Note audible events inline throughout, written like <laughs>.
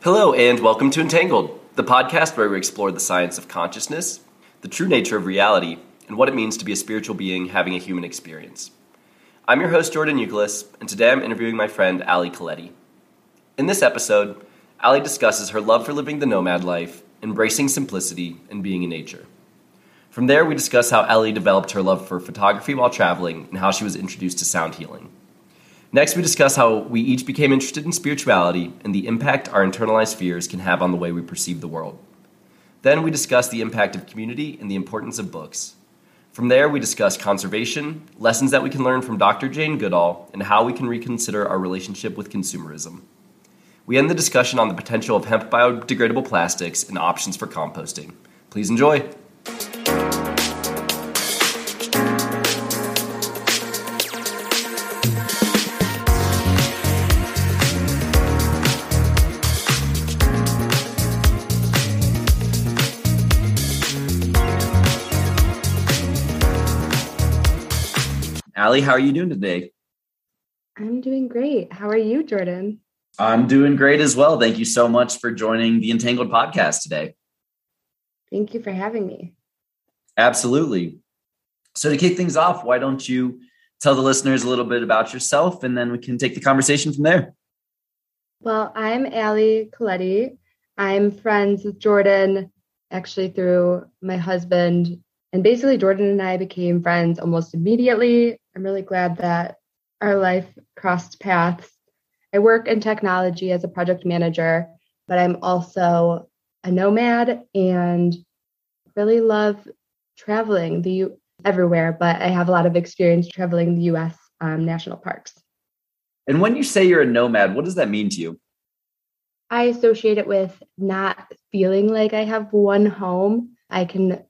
Hello, and welcome to Entangled, the podcast where we explore the science of consciousness, the true nature of reality, and what it means to be a spiritual being having a human experience. I'm your host, Jordan Euclid, and today I'm interviewing my friend, Ally Colletti. In this episode, Ally discusses her love for living the nomad life, embracing simplicity, and being in nature. From there, we discuss how Ally developed her love for photography while traveling and how she was introduced to sound healing. Next, we discuss how we each became interested in spirituality and the impact our internalized fears can have on the way we perceive the world. Then, we discuss the impact of community and the importance of books. From there, we discuss conservation, lessons that we can learn from Dr. Jane Goodall, and how we can reconsider our relationship with consumerism. We end the discussion on the potential of hemp biodegradable plastics and options for composting. Please enjoy. Ally, how are you doing today? I'm doing great. How are you, Jordan? I'm doing great as well. Thank you so much for joining the Entangled podcast today. Thank you for having me. Absolutely. So, to kick things off, why don't you tell the listeners a little bit about yourself and then we can take the conversation from there? Well, I'm Ally Colletti. I'm friends with Jordan actually through my husband. And basically, Jordan and I became friends almost immediately. I'm really glad that our life crossed paths. I work in technology as a project manager, but I'm also a nomad and really love traveling the U- everywhere. But I have a lot of experience traveling the U.S. Um, national parks. And when you say you're a nomad, what does that mean to you? I associate it with not feeling like I have one home. I can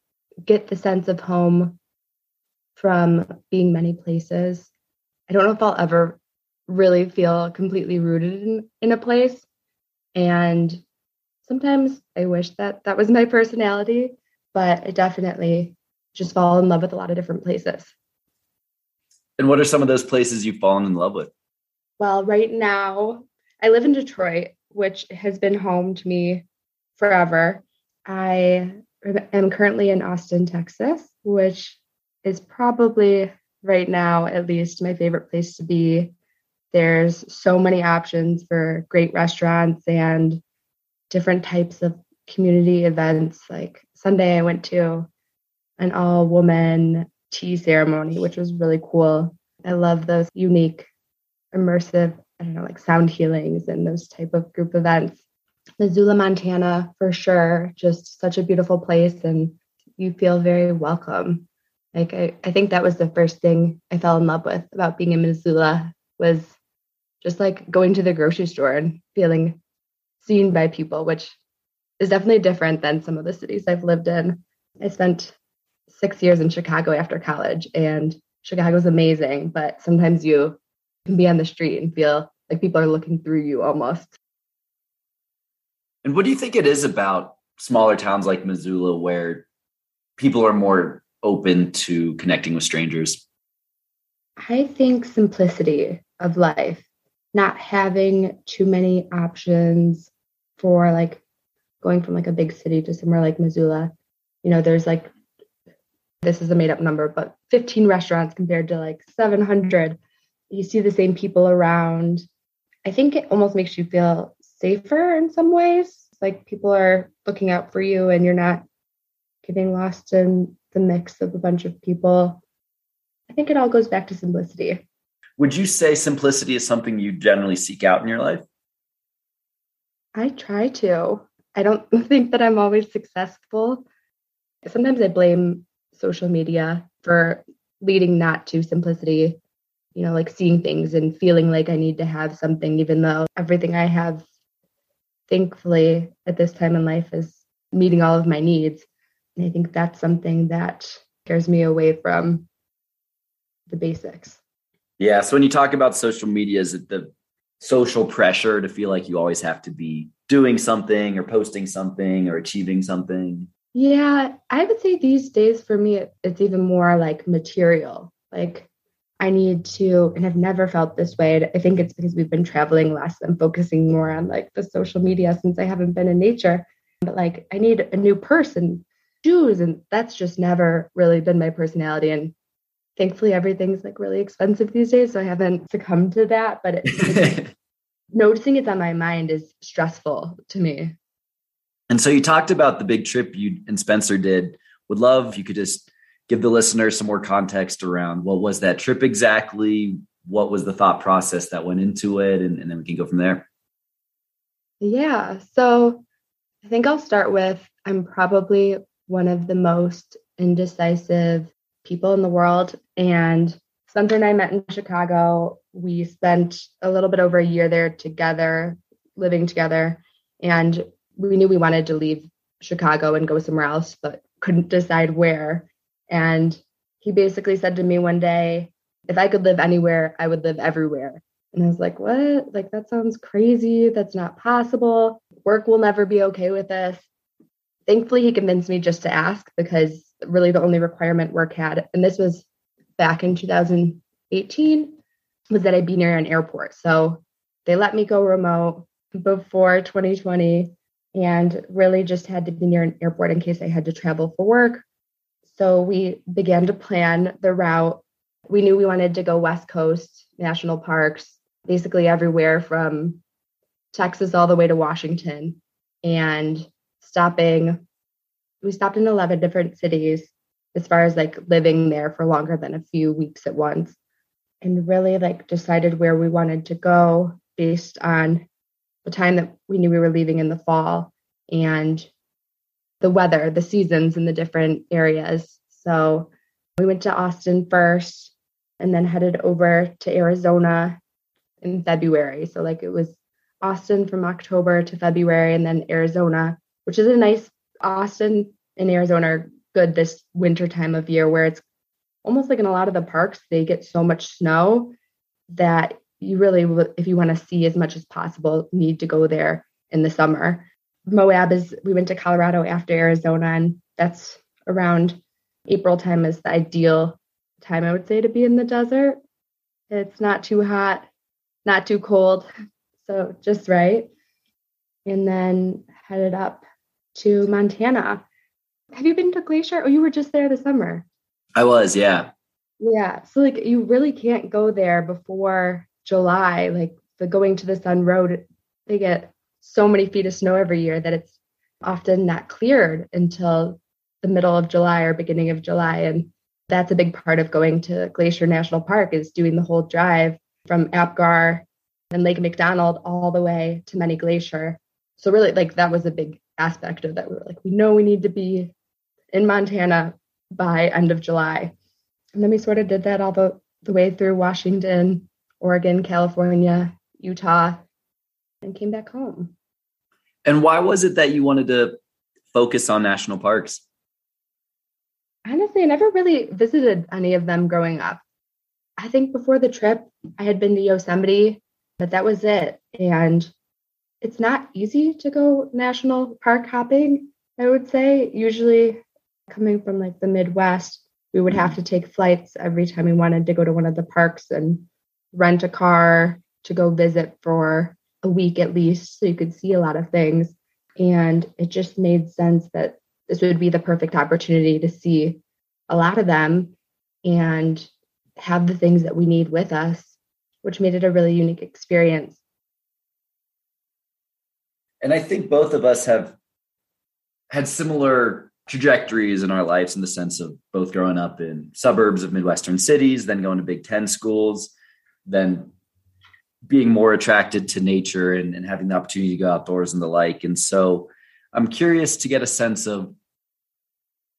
get the sense of home from being many places. I don't know if I'll ever really feel completely rooted in, in a place. And sometimes I wish that that was my personality, but I definitely just fall in love with a lot of different places. And what are some of those places you've fallen in love with? Well, right now, I live in Detroit, which has been home to me forever. I am currently in Austin, Texas, which is probably right now, at least, my favorite place to be. There's so many options for great restaurants and different types of community events. Like Sunday, I went to an all woman tea ceremony, which was really cool. I love those unique, immersive, I don't know, like sound healings and those type of group events. Missoula, Montana, for sure, just such a beautiful place, and you feel very welcome. Like I, I think that was the first thing I fell in love with about being in Missoula was just like going to the grocery store and feeling seen by people, which is definitely different than some of the cities I've lived in. I spent six years in Chicago after college, and Chicago's amazing, but sometimes you can be on the street and feel like people are looking through you almost. And what do you think it is about smaller towns like Missoula where people are more open to connecting with strangers? I think simplicity of life, not having too many options for like going from like a big city to somewhere like Missoula. You know, there's like this is a made up number, but 15 restaurants compared to like 700. You see the same people around. I think it almost makes you feel safer in some ways. Like people are looking out for you and you're not getting lost in the mix of a bunch of people. I think it all goes back to simplicity. Would you say simplicity is something you generally seek out in your life? I try to. I don't <laughs> think that I'm always successful. Sometimes I blame social media for leading not to simplicity, you know, like seeing things and feeling like I need to have something, even though everything I have, thankfully, at this time in life is meeting all of my needs. And I think that's something that scares me away from the basics. Yeah. So when you talk about social media, is it the social pressure to feel like you always have to be doing something or posting something or achieving something? Yeah, I would say these days for me, it's even more like material. Like I need to, and I've never felt this way. I think it's because we've been traveling less and focusing more on like the social media since I haven't been in nature. But like, I need a new person, shoes, and that's just never really been my personality. And thankfully, everything's like really expensive these days, so I haven't succumbed to that. But it, <laughs> noticing it's on my mind is stressful to me. And so you talked about the big trip you and Spencer did. Would love if you could just give the listeners some more context around what was that trip exactly? What was the thought process that went into it? And, and then we can go from there. Yeah. So I think I'll start with I'm probably one of the most indecisive people in the world. And Spencer and I met in Chicago. We spent a little bit over a year there together, living together. And we knew we wanted to leave Chicago and go somewhere else, but couldn't decide where. And he basically said to me one day, if I could live anywhere, I would live everywhere. And I was like, what? Like, that sounds crazy. That's not possible. Work will never be okay with this. Thankfully, he convinced me just to ask because really the only requirement work had, and this was back in 2018, was that i'd be near an airport. So they let me go remote before 2020 and really just had to be near an airport in case I had to travel for work. So we began to plan the route. We knew we wanted to go West Coast, national parks, basically everywhere from Texas all the way to Washington, and stopping. We stopped in 11 different cities as far as like living there for longer than a few weeks at once and really like decided where we wanted to go based on the time that we knew we were leaving in the fall and the weather, the seasons in the different areas. So we went to Austin first and then headed over to Arizona in February. So, like, it was Austin from October to February and then Arizona, which is a nice Austin and Arizona are good this winter time of year where it's almost like in a lot of the parks, they get so much snow that you really, if you want to see as much as possible, need to go there in the summer. Moab is, we went to Colorado after Arizona, and that's around April time is the ideal time, I would say, to be in the desert. It's not too hot, not too cold, <laughs> so just right. And then headed up to Montana. Have you been to Glacier? Oh, you were just there this summer. I was, yeah. Yeah. So like you really can't go there before July. Like the going to the sun road, they get so many feet of snow every year that it's often not cleared until the middle of July or beginning of July. And that's a big part of going to Glacier National Park is doing the whole drive from Apgar and Lake McDonald all the way to Many Glacier. So really like that was a big aspect of that. We were like, we know we need to be in Montana by end of July. And then we sort of did that all the, the way through Washington, Oregon, California, Utah, and came back home. And why was it that you wanted to focus on national parks? Honestly, I never really visited any of them growing up. I think before the trip, I had been to Yosemite, but that was it. And it's not easy to go national park hopping, I would say. Usually, coming from like the Midwest, we would have to take flights every time we wanted to go to one of the parks and rent a car to go visit for a week at least so you could see a lot of things. And it just made sense that this would be the perfect opportunity to see a lot of them and have the things that we need with us, which made it a really unique experience. And I think both of us have had similar trajectories in our lives in the sense of both growing up in suburbs of Midwestern cities, then going to Big Ten schools, then being more attracted to nature and, and having the opportunity to go outdoors and the like. And so I'm curious to get a sense of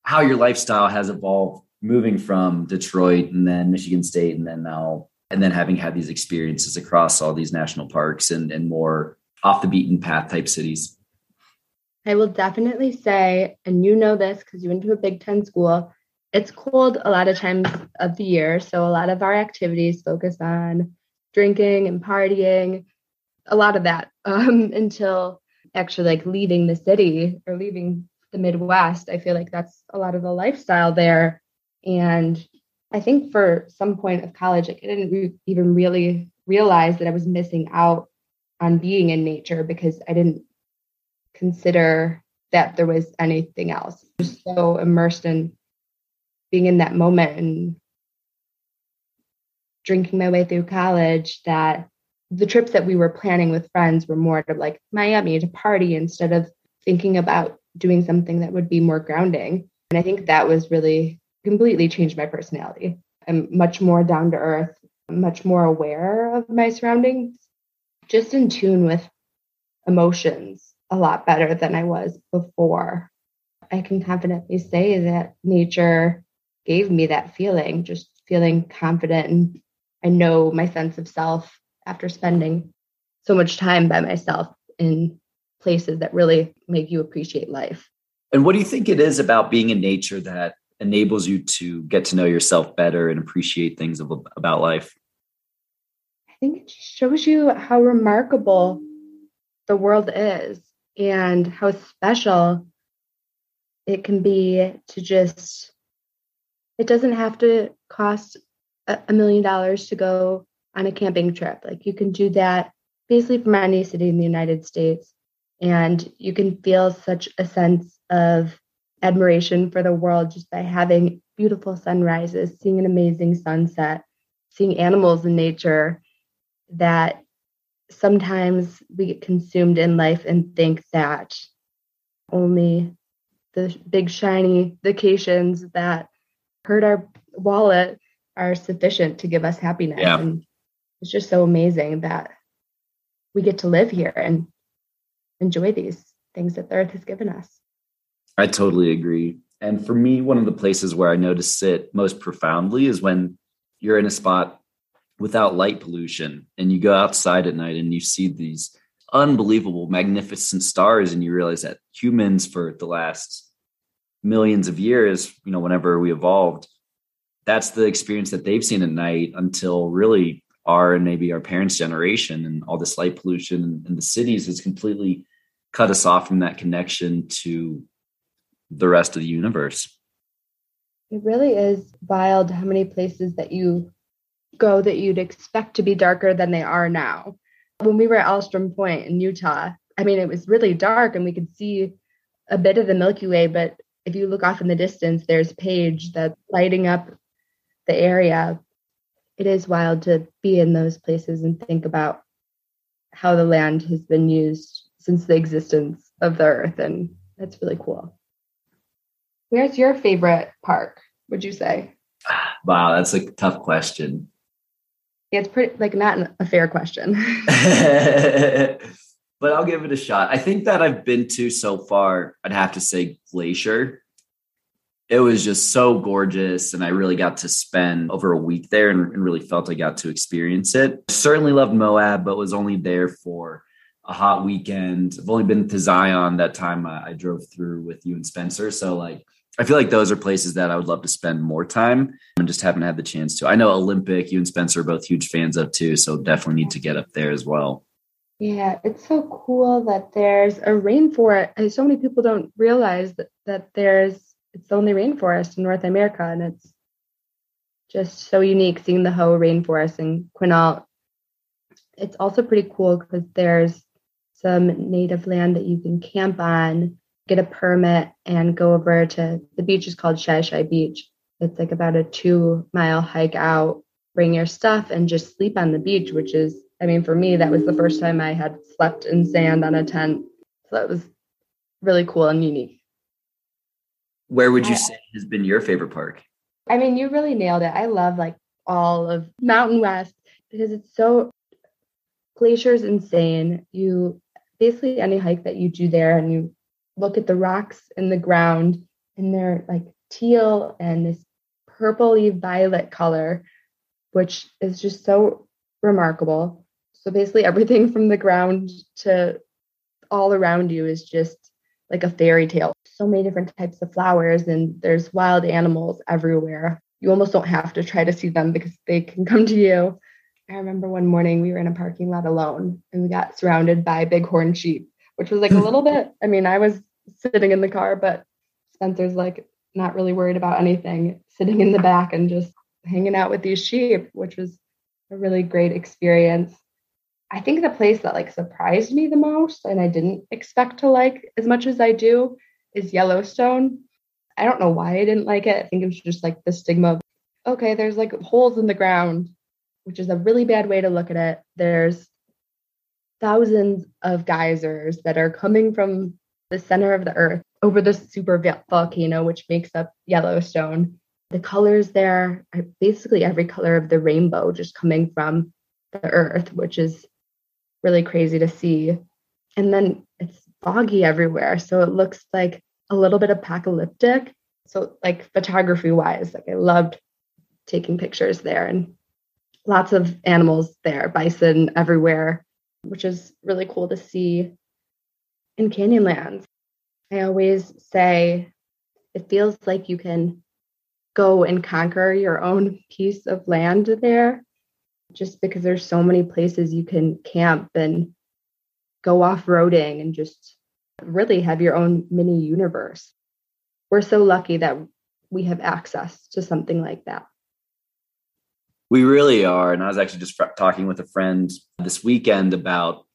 how your lifestyle has evolved moving from Detroit and then Michigan State and then now and then having had these experiences across all these national parks and, and more off the beaten path type cities. I will definitely say, and you know this because you went to a Big Ten school, it's cold a lot of times of the year. So a lot of our activities focus on drinking and partying, a lot of that <laughs> um, until actually like leaving the city or leaving the Midwest. I feel like that's a lot of the lifestyle there. And I think for some point of college, like, I didn't re- even really realize that I was missing out on being in nature because I didn't consider that there was anything else. Just so immersed in being in that moment and drinking my way through college that the trips that we were planning with friends were more to like Miami to party instead of thinking about doing something that would be more grounding. And I think that was really completely changed my personality. I'm much more down to earth, much more aware of my surroundings, just in tune with emotions a lot better than I was before. I can confidently say that nature gave me that feeling, just feeling confident and I know my sense of self after spending so much time by myself in places that really make you appreciate life. And what do you think it is about being in nature that enables you to get to know yourself better and appreciate things about life? I think it just shows you how remarkable the world is and how special it can be to just it doesn't have to cost a million dollars to go on a camping trip. Like you can do that basically from any city in the united states. And you can feel such a sense of admiration for the world just by having beautiful sunrises seeing an amazing sunset seeing animals in nature that sometimes we get consumed in life and think that only the big shiny vacations that hurt our wallet are sufficient to give us happiness. Yeah. And it's just so amazing that we get to live here and enjoy these things that the earth has given us. I totally agree. And for me, one of the places where I notice it most profoundly is when you're in a spot without light pollution and you go outside at night and you see these unbelievable magnificent stars and you realize that humans for the last millions of years you know whenever we evolved that's the experience that they've seen at night until really our and maybe our parents generation and all this light pollution in the cities has completely cut us off from that connection to the rest of the universe. It really is wild how many places that you go that you'd expect to be darker than they are now. When we were at Alstrom Point in Utah, I mean, it was really dark and we could see a bit of the Milky Way, but if you look off in the distance, there's Page that's lighting up the area. It is wild to be in those places and think about how the land has been used since the existence of the earth. And that's really cool. Where's your favorite park, would you say? <sighs> Wow, that's a tough question. Yeah, it's pretty like not a fair question. <laughs> but I'll give it a shot. I think that I've been to so far, I'd have to say Glacier. It was just so gorgeous, and I really got to spend over a week there and, and really felt I got to experience it. Certainly loved Moab, but was only there for a hot weekend. I've only been to Zion that time I, I drove through with you and Spencer. So, like, I feel like those are places that I would love to spend more time and just haven't had the chance to. I know Olympic, you and Spencer are both huge fans of too, so definitely need to get up there as well. Yeah, it's so cool that there's a rainforest. And so many people don't realize that, that there's it's the only rainforest in North America, and it's just so unique seeing the Hoh rainforest in Quinault. It's also pretty cool because there's some native land that you can camp on get a permit and go over to the beach is called Shi Shi Beach. It's like about a two mile hike out, bring your stuff and just sleep on the beach, which is, I mean, for me, that was the first time I had slept in sand on a tent. So that was really cool and unique. Where would you say has been your favorite park? I mean, you really nailed it. I love like all of Mountain West because it's so glacier's insane. You basically any hike that you do there and you look at the rocks in the ground and they're like teal and this purpley violet color, which is just so remarkable. So basically, everything from the ground to all around you is just like a fairy tale. So many different types of flowers, and there's wild animals everywhere. You almost don't have to try to see them because they can come to you. I remember one morning we were in a parking lot alone and we got surrounded by bighorn sheep, which was like a little <laughs> bit, I mean, I was sitting in the car, but Spencer's like not really worried about anything, sitting in the back and just hanging out with these sheep, which was a really great experience. I think the place that like surprised me the most and I didn't expect to like as much as I do is Yellowstone. I don't know why I didn't like it. I think it was just like the stigma of okay, there's like holes in the ground, which is a really bad way to look at it. There's thousands of geysers that are coming from the center of the earth over the super volcano, which makes up Yellowstone. The colors there are basically every color of the rainbow just coming from the earth, which is really crazy to see. And then it's foggy everywhere. So it looks like a little bit apocalyptic. So, like photography wise, like I loved taking pictures there and lots of animals there, bison everywhere, which is really cool to see in Canyonlands. I always say it feels like you can go and conquer your own <laughs> piece of land there just because there's so many places you can camp and go off roading and just really have your own mini universe. We're so lucky that we have access to something like that. We really are. And I was actually just talking with a friend this weekend about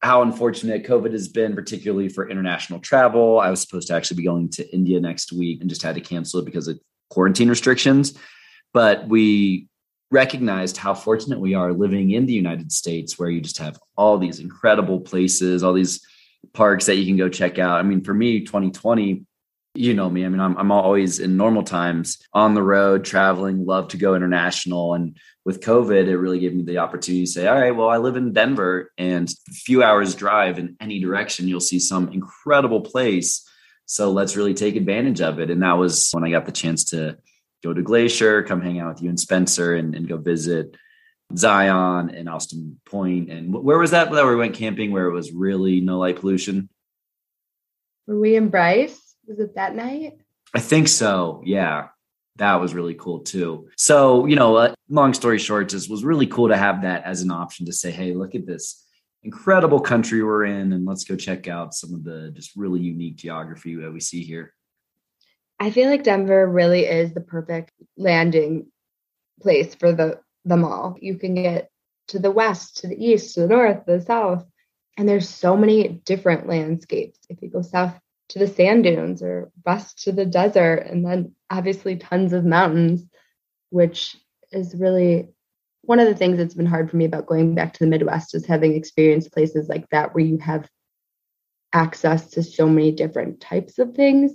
how unfortunate COVID has been, particularly for international travel. I was supposed to actually be going to India next week and just had to cancel it because of quarantine restrictions. But we recognized how fortunate we are living in the United States, where you just have all these incredible places, all these parks that you can go check out. I mean, for me, 2020 you know me. I mean, I'm, I'm always in normal times on the road, traveling, love to go international. And with COVID, it really gave me the opportunity to say, all right, well, I live in Denver and a few hours drive in any direction, you'll see some incredible place. So let's really take advantage of it. And that was when I got the chance to go to Glacier, come hang out with you and Spencer and, and go visit Zion and Alstrom Point. And where was that? Where we went camping where it was really no light pollution? Were we in Bryce? Was it that night? I think so. Yeah. That was really cool too. So, you know, uh, long story short, just was really cool to have that as an option to say, hey, look at this incredible country we're in and let's go check out some of the just really unique geography that we see here. I feel like Denver really is the perfect landing place for the them all. You can get to the west, to the east, to the north, to the south, and there's so many different landscapes. If you go south to the sand dunes or west to the desert, and then obviously tons of mountains, which is really one of the things that's been hard for me about going back to the Midwest is having experienced places like that where you have access to so many different types of things.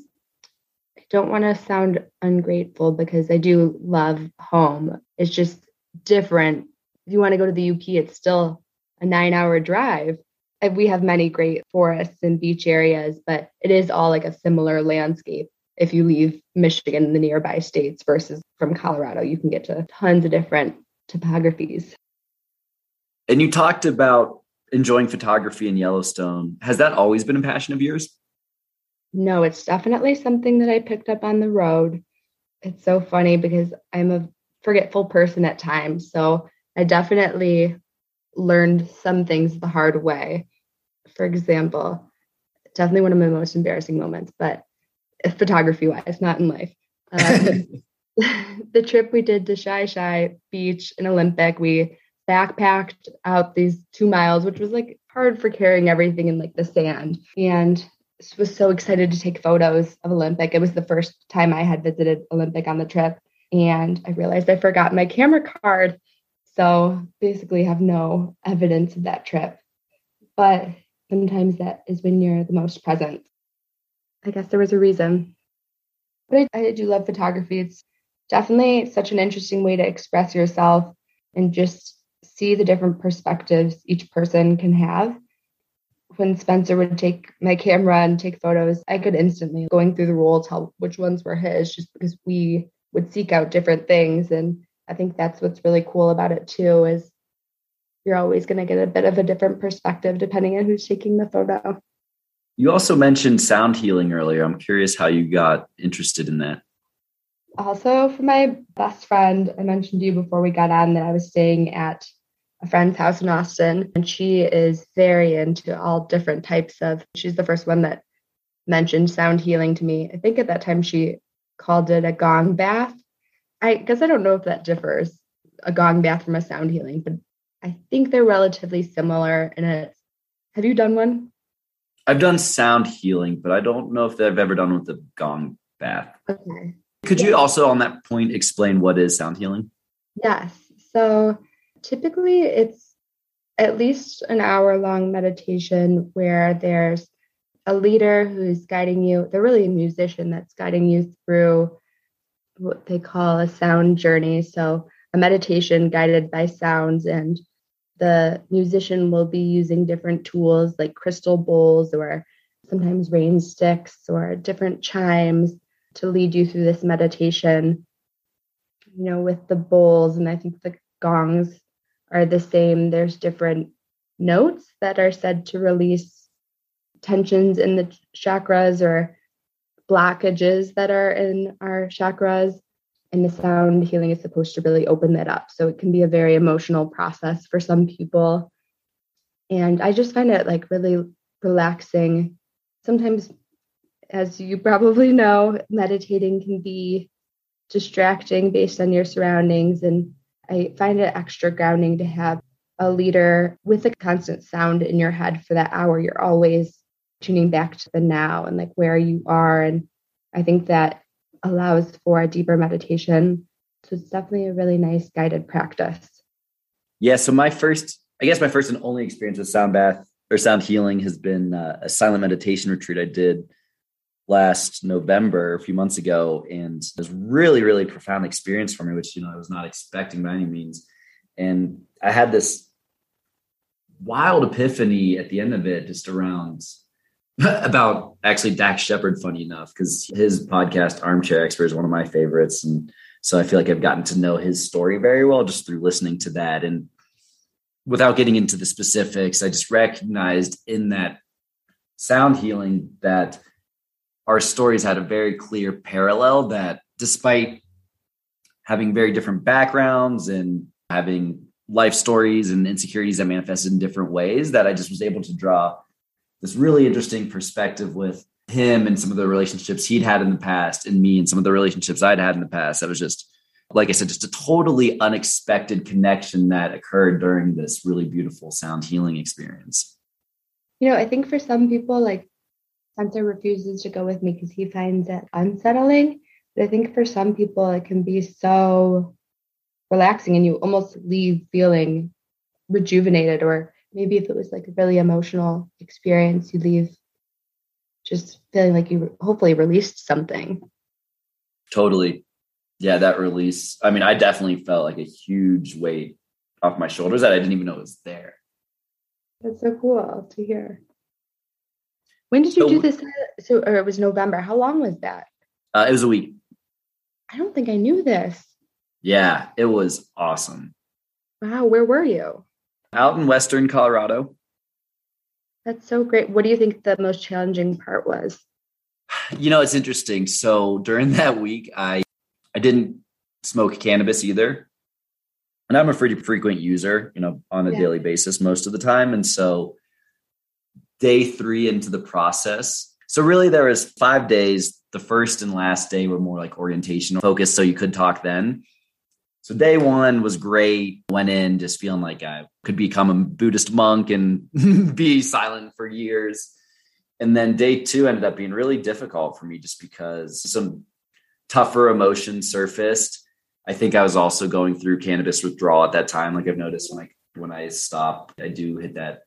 I don't want to sound ungrateful because I do love home. It's just different. If you want to go to the UP, it's still a nine hour drive Uh, we have many great forests and beach areas, but it is all like a similar landscape. If you leave Michigan and the nearby states versus from Colorado, you can get to tons of different topographies. And you talked about enjoying photography in Yellowstone. Has that always been a passion of yours? No, it's definitely something that I picked up on the road. It's so funny because I'm a forgetful person at times. So I definitely learned some things the hard way for example, definitely one of my most embarrassing moments, but photography wise, not in life. Um, <laughs> <laughs> the trip we did to Shi Shi Beach in Olympic, we backpacked out these two miles, which was like hard for carrying everything in like the sand. And was so excited to take photos of Olympic. It was the first time I had visited Olympic on the trip. And I realized I forgot my camera card. So basically have no evidence of that trip. But sometimes that is when you're the most present. I guess there was a reason. But I, I do love photography. It's definitely such an interesting way to express yourself and just see the different perspectives each person can have. When Spencer would take my camera and take photos, I could instantly going through the roll tell which ones were his just because we would seek out different things. And I think that's what's really cool about it too, is you're always going to get a bit of a different perspective depending on who's taking the photo. You also mentioned sound healing earlier. I'm curious how you got interested in that. Also, for my best friend, I mentioned to you before we got on that I was staying at a friend's house in Austin, and she is very into all different types of. She's the first one that mentioned sound healing to me. I think at that time she called it a gong bath. I guess I don't know if that differs a gong bath from a sound healing, but I think they're relatively similar. And it's, have you done one? I've done sound healing, but I don't know if I've ever done with the gong bath. Okay. Could you also, on that point, explain what is sound healing? Yes. So typically it's at least an hour long meditation where there's a leader who's guiding you. They're really a musician that's guiding you through what they call a sound journey. So a meditation guided by sounds and the musician will be using different tools like crystal bowls or sometimes rain sticks or different chimes to lead you through this meditation. You know, with the bowls, and I think the gongs are the same. There's different notes that are said to release tensions in the chakras or blockages that are in our chakras. And the sound healing is supposed to really open that up. So it can be a very emotional process for some people. And I just find it like really relaxing. Sometimes, as you probably know, meditating can be distracting based on your surroundings. And I find it extra grounding to have a leader with a constant sound in your head for that hour. You're always tuning back to the now and like where you are. And I think that allows for deeper meditation. So it's definitely a really nice guided practice. Yeah. So my first, I guess my first and only experience with sound bath or sound healing has been uh, a silent meditation retreat I did last November, a few months ago, and it was really, really profound experience for me, which you know I was not expecting by any means. And I had this wild epiphany at the end of it, just around <laughs> about actually Dax Shepard, funny enough, because his podcast Armchair Expert is one of my favorites. And so I feel like I've gotten to know his story very well just through listening to that. And without getting into the specifics, I just recognized in that sound healing that our stories had a very clear parallel that despite having very different backgrounds and having life stories and insecurities that manifested in different ways that I just was able to draw this really interesting perspective with him and some of the relationships he'd had in the past and me and some of the relationships I'd had in the past. That was just, like I said, just a totally unexpected connection that occurred during this really beautiful sound healing experience. You know, I think for some people, like Spencer refuses to go with me because he finds it unsettling. But I think for some people, it can be so relaxing and you almost leave feeling rejuvenated or maybe if it was like a really emotional experience, you leave just feeling like you hopefully released something. Totally. Yeah, that release. I mean, I definitely felt like a huge weight off my shoulders that I didn't even know was there. That's so cool to hear. When did you so, do this? So, or it was November. How long was that? Uh, it was a week. I don't think I knew this. Yeah, it was awesome. Wow, where were you? Out in Western Colorado. That's so great. What do you think the most challenging part was? You know, it's interesting. So during <laughs> that week, I I didn't smoke cannabis either. And I'm a pretty frequent user, you know, on a yeah. daily basis most of the time. And so day three into the process. So really there was five days. The first and last day were more like orientation focused. So you could talk then. So day one was great. Went in just feeling like I could become a Buddhist monk and <laughs> be silent for years. And then day two ended up being really difficult for me just because some tougher emotions surfaced. I think I was also going through cannabis withdrawal at that time. Like I've noticed when I when I stop, I do hit that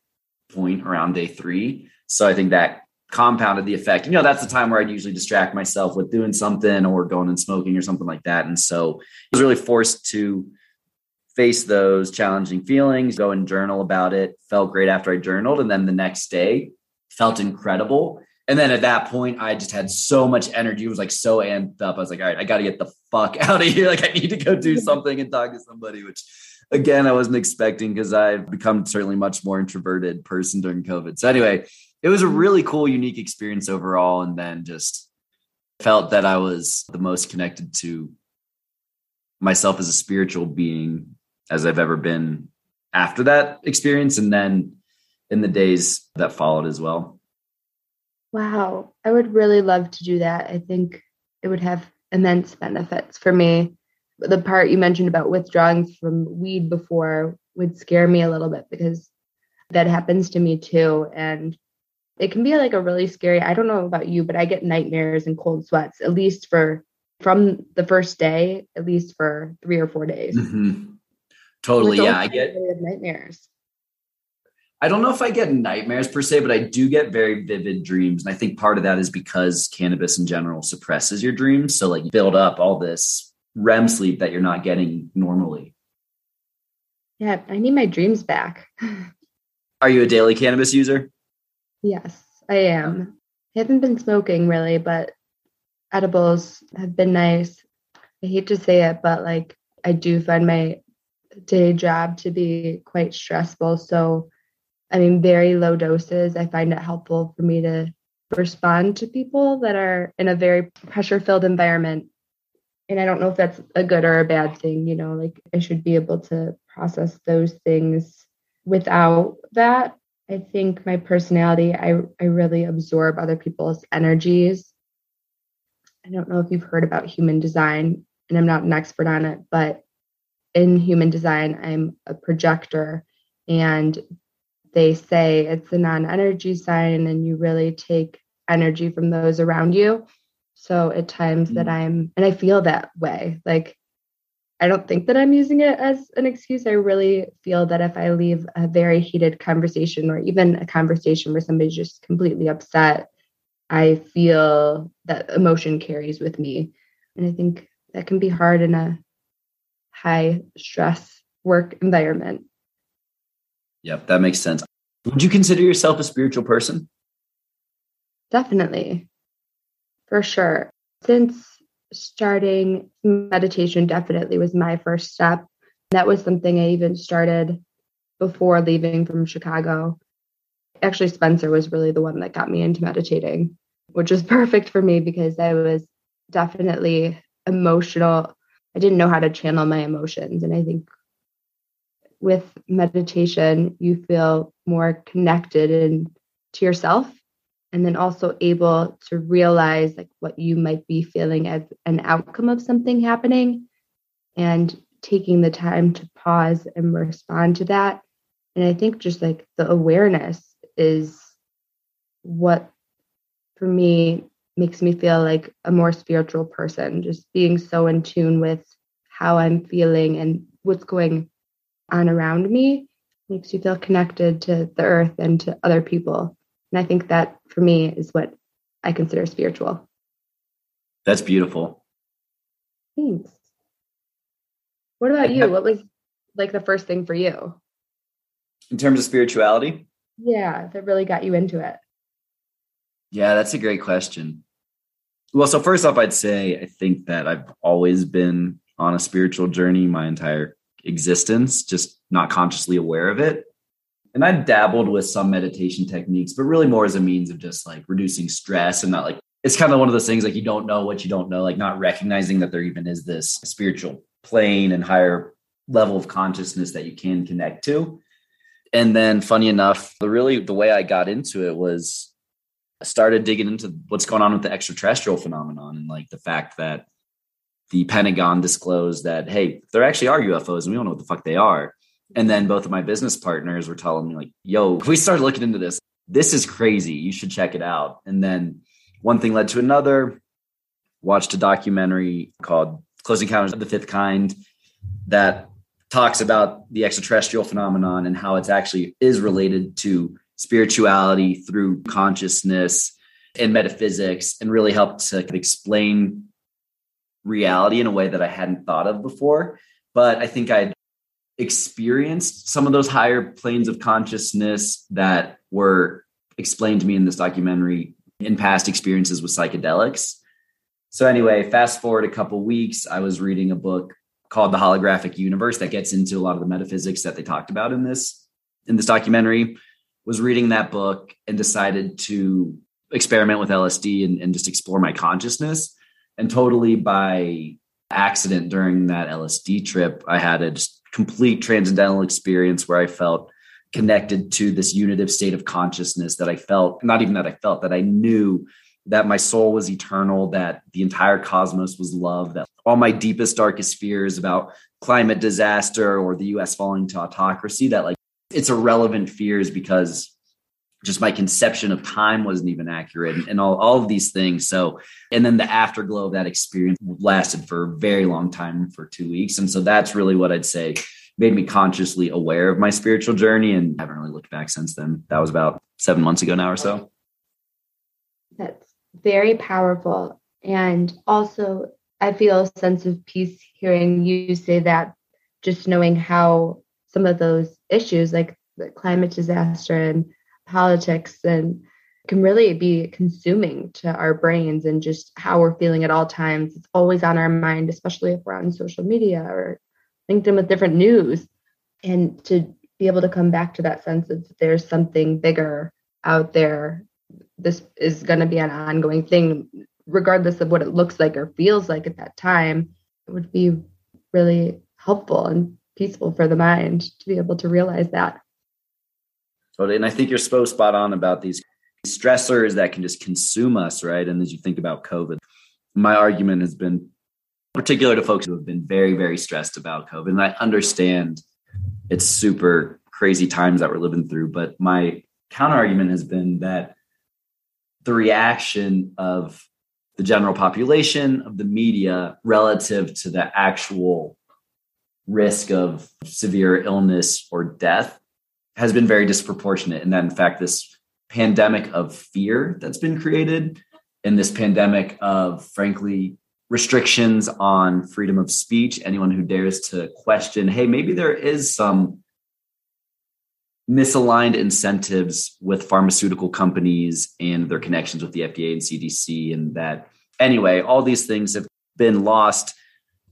point around day three. So I think that compounded the effect. You know, that's the time where I'd usually distract myself with doing something or going and smoking or something like that. And so I was really forced to face those challenging feelings, go and journal about it. Felt great after I journaled. And then the next day felt incredible. And then at that point, I just had so much energy. It was like so amped up. I was like, all right, I got to get the fuck <laughs> out of here. Like, I need to go do something and talk to somebody, which again, I wasn't expecting because I've become certainly much more introverted person during COVID. So, anyway, it was a really cool, unique experience overall. And then just felt that I was the most connected to myself as a spiritual being as I've ever been after that experience. And then in the days that followed as well. Wow. I would really love to do that. I think it would have immense benefits for me. the part you mentioned about withdrawing from weed before would scare me a little bit because that happens to me too. And it can be like a really scary, I don't know about you, but I get nightmares and cold sweats, at least for from the first day, at least for three or four days. Mm-hmm. Totally. Yeah. I get nightmares. I don't know if I get nightmares per se, but I do get very vivid dreams. And I think part of that is because cannabis in general suppresses your dreams. So, like, you build up all this REM sleep that you're not getting normally. Yeah, I need my dreams back. <laughs> Are you a daily cannabis user? Yes, I am. I haven't been smoking really, but edibles have been nice. I hate to say it, but like I do find my day job to be quite stressful. So I mean, very low doses. I find it helpful for me to respond to people that are in a very pressure filled environment. And I don't know if that's a good or a bad thing. You know, like I should be able to process those things without that. I think my personality, I, I really absorb other people's energies. I don't know if you've heard about human design, and I'm not an expert on it, but in human design, I'm a projector. And they say it's a non energy sign and you really take energy from those around you. So at times mm-hmm. that I'm, and I feel that way. Like, I don't think that I'm using it as an excuse. I really feel that if I leave a very heated conversation or even a conversation where somebody's just completely upset, I feel that emotion carries with me. And I think that can be hard in a high stress work environment. Yep, that makes sense. Would you consider yourself a spiritual person? Definitely. For sure. Since starting meditation definitely was my first step. That was something I even started before leaving from Chicago. Actually, Spencer was really the one that got me into meditating, which was <laughs> perfect for me because I was definitely emotional. I didn't know how to channel my emotions. And I think with meditation, you feel more connected and to yourself and then also able to realize like what you might be feeling as an outcome of something happening and taking the time to pause and respond to that and i think just like the awareness is what for me makes me feel like a more spiritual person just being so in tune with how i'm feeling and what's going on around me makes you feel connected to the earth and to other people. And I think that for me is what I consider spiritual. That's beautiful. Thanks. What about you? What was like the first thing for you? In terms of spirituality? Yeah, that really got you into it. Yeah, that's a great question. Well, so first off, I'd say I think that I've always been on a spiritual journey my entire existence, just not consciously aware of it. And I've dabbled with some meditation techniques, but really more as a means of just like reducing stress and not like it's kind of one of those things like you don't know what you don't know, like not recognizing that there even is this spiritual plane and higher level of consciousness that you can connect to. And then funny enough, the really the way I got into it was I started digging into what's going on with the extraterrestrial phenomenon and like the fact that the Pentagon disclosed that, hey, there actually are UFOs and we don't know what the fuck they are. And then both of my business partners were telling me, like, yo, we started looking into this, this is crazy. You should check it out. And then one thing led to another. Watched a documentary called Close Encounters of the Fifth Kind that talks about the extraterrestrial phenomenon and how it's actually is related to spirituality through consciousness and metaphysics and really helped to explain reality in a way that I hadn't thought of before. But I think I'd experienced some of those higher planes of consciousness that were explained to me in this documentary in past experiences with psychedelics. So anyway, fast forward a couple weeks, I was reading a book called The Holographic Universe that gets into a lot of the metaphysics that they talked about in this in this documentary. Was reading that book and decided to experiment with LSD and, and just explore my consciousness and totally by accident during that LSD trip, I had a complete transcendental experience where I felt connected to this unitive state of consciousness that I felt, not even that I felt, that I knew that my soul was eternal, that the entire cosmos was love, that all my deepest, darkest fears about climate disaster or the US falling to autocracy, that like it's irrelevant fears because just my conception of time wasn't even accurate and all, all of these things. So, and then the afterglow of that experience lasted for a very long time for two weeks. And so that's really what I'd say made me consciously aware of my spiritual journey and haven't really looked back since then. That was about seven months ago now or so. That's very powerful. And also, I feel a sense of peace hearing you say that, just knowing how some of those issues, like the climate disaster and politics, and can really be consuming to our brains and just how we're feeling at all times. It's always on our mind, especially if we're on social media or LinkedIn with different news. And to be able to come back to that sense of there's something bigger out there this is going to be an ongoing thing regardless of what it looks like or feels like at that time it would be really helpful and peaceful for the mind to be able to realize that totally and i think you're so spot on about these stressors that can just consume us right? And as you think about covid my argument has been particular to folks who have been very very stressed about covid and i understand it's super crazy times that we're living through but my counter argument has been that the reaction of the general population, of the media, relative to the actual risk of severe illness or death has been very disproportionate. And that, in fact, this pandemic of fear that's been created and this pandemic of, frankly, restrictions on freedom of speech, anyone who dares to question, hey, maybe there is some misaligned incentives with pharmaceutical companies and their connections with the FDA and CDC. And that, anyway, all these things have been lost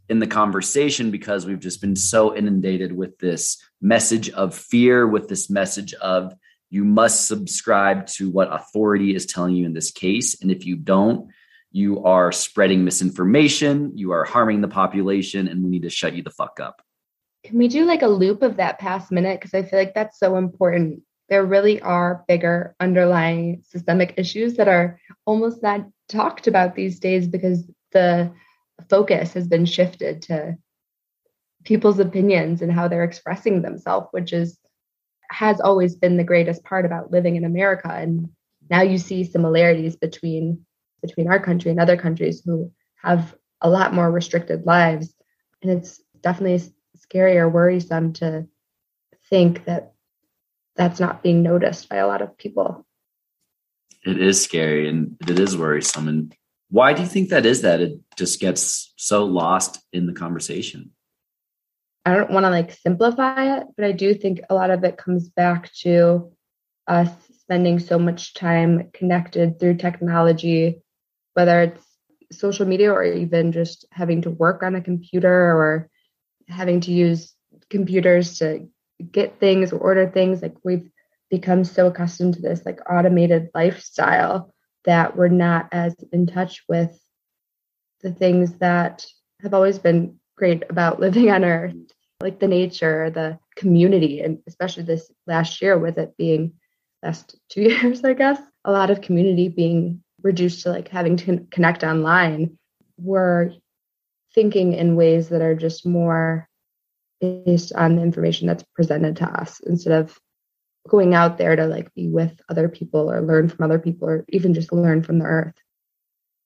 in the conversation because we've just been so inundated with this message of fear, with this message of you must subscribe to what authority is telling you in this case. And if you don't, you are spreading misinformation, you are harming the population, and we need to shut you the fuck up. Can we do like a loop of that past minute? Because I feel like that's so important. There really are bigger underlying systemic issues that are almost not talked about these days because the focus has been shifted to people's opinions and how they're expressing themselves, which is has always been the greatest part about living in America. And now you see similarities between between our country and other countries who have a lot more restricted lives. And it's definitely scary or worrisome to think that that's not being noticed by a lot of people. It is scary and it is worrisome. And why do you think that is that it just gets so lost in the conversation? I don't want to like simplify it, but I do think a lot of it comes back to us spending so much time connected through technology, whether it's social media or even just having to work on a computer or having to use computers to get things or order things like we've become so accustomed to this like automated lifestyle that we're not as in touch with the things that have always been great about <laughs> living on earth like the nature the community and especially this last year with it being last <laughs> two years i guess a lot of community being reduced to like having to connect online we're thinking in ways that are just more based on the information that's presented to us instead of going out there to like be with other people or learn from other people or even just learn from the earth.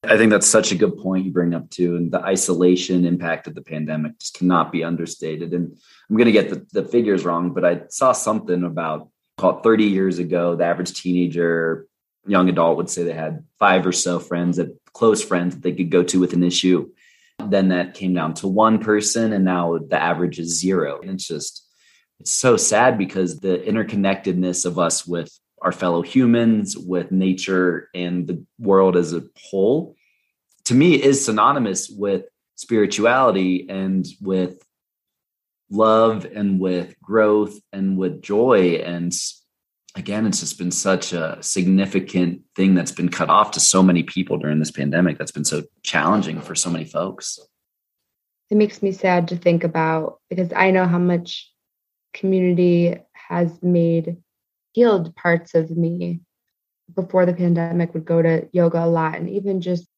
I think that's such a good point you bring up too. And the isolation impact of the pandemic just cannot be understated. And I'm going to get the, the figures wrong, but I saw something about called 30 years ago, the average teenager, young adult would say they had five or so friends that close friends that they could go to with an issue. Then that came down to one person, and now the average is zero. And it's just, it's so sad because the interconnectedness of us with our fellow humans, with nature, and the world as a whole, to me, is synonymous with spirituality and with love and with growth and with joy and again, it's just been such a significant thing that's been cut off to so many people during this pandemic. That's been so challenging for so many folks. It makes me sad to think about because I know how much community has made healed parts of me before the pandemic would go to yoga a lot and even just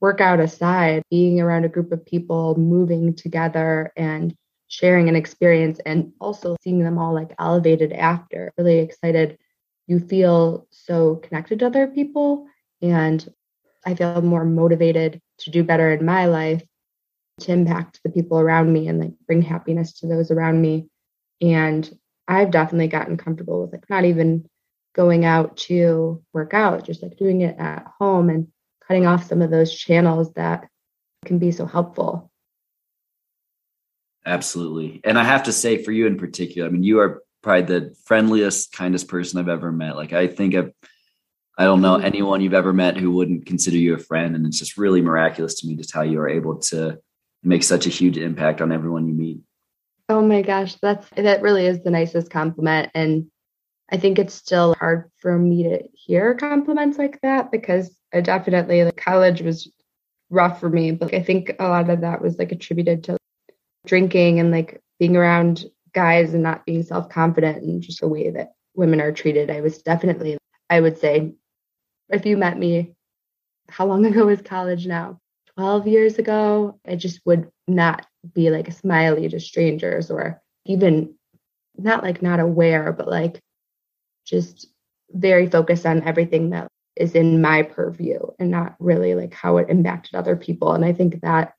workout aside, being around a group of people, moving together and sharing an experience and also seeing them all like elevated after. Really excited. You feel so connected to other people and I feel more motivated to do better in my life, to impact the people around me and like bring happiness to those around me. And I've definitely gotten comfortable with like not even going out to work out, just like doing it at home and cutting off some of those channels that can be so helpful. Absolutely. And I have to say, for you in particular, I mean, you are probably the friendliest, kindest person I've ever met. Like, I think I've, I don't know mm-hmm. anyone you've ever met who wouldn't consider you a friend. And it's just really miraculous to me just how you are able to make such a huge impact on everyone you meet. Oh my gosh, that's that really is the nicest compliment. And I think it's still hard for me to hear compliments like that because I definitely like college was rough for me, but I think a lot of that was like attributed to drinking and like being around guys and not being self-confident and just the way that women are treated. I was definitely I would say if you met me how long <laughs> ago was college now? 12 years ago, I just would not be like smiley to strangers or even not like not aware, but like just very focused on everything that is in my purview and not really like how it impacted other people. And I think that